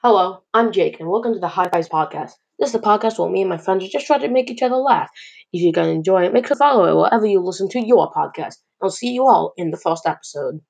Hello, I'm Jake, and welcome to the High Fives Podcast. This is a podcast where me and my friends are just trying to make each other laugh. If you're going to enjoy it, make sure to follow it wherever you listen to your podcast. I'll see you all in the first episode.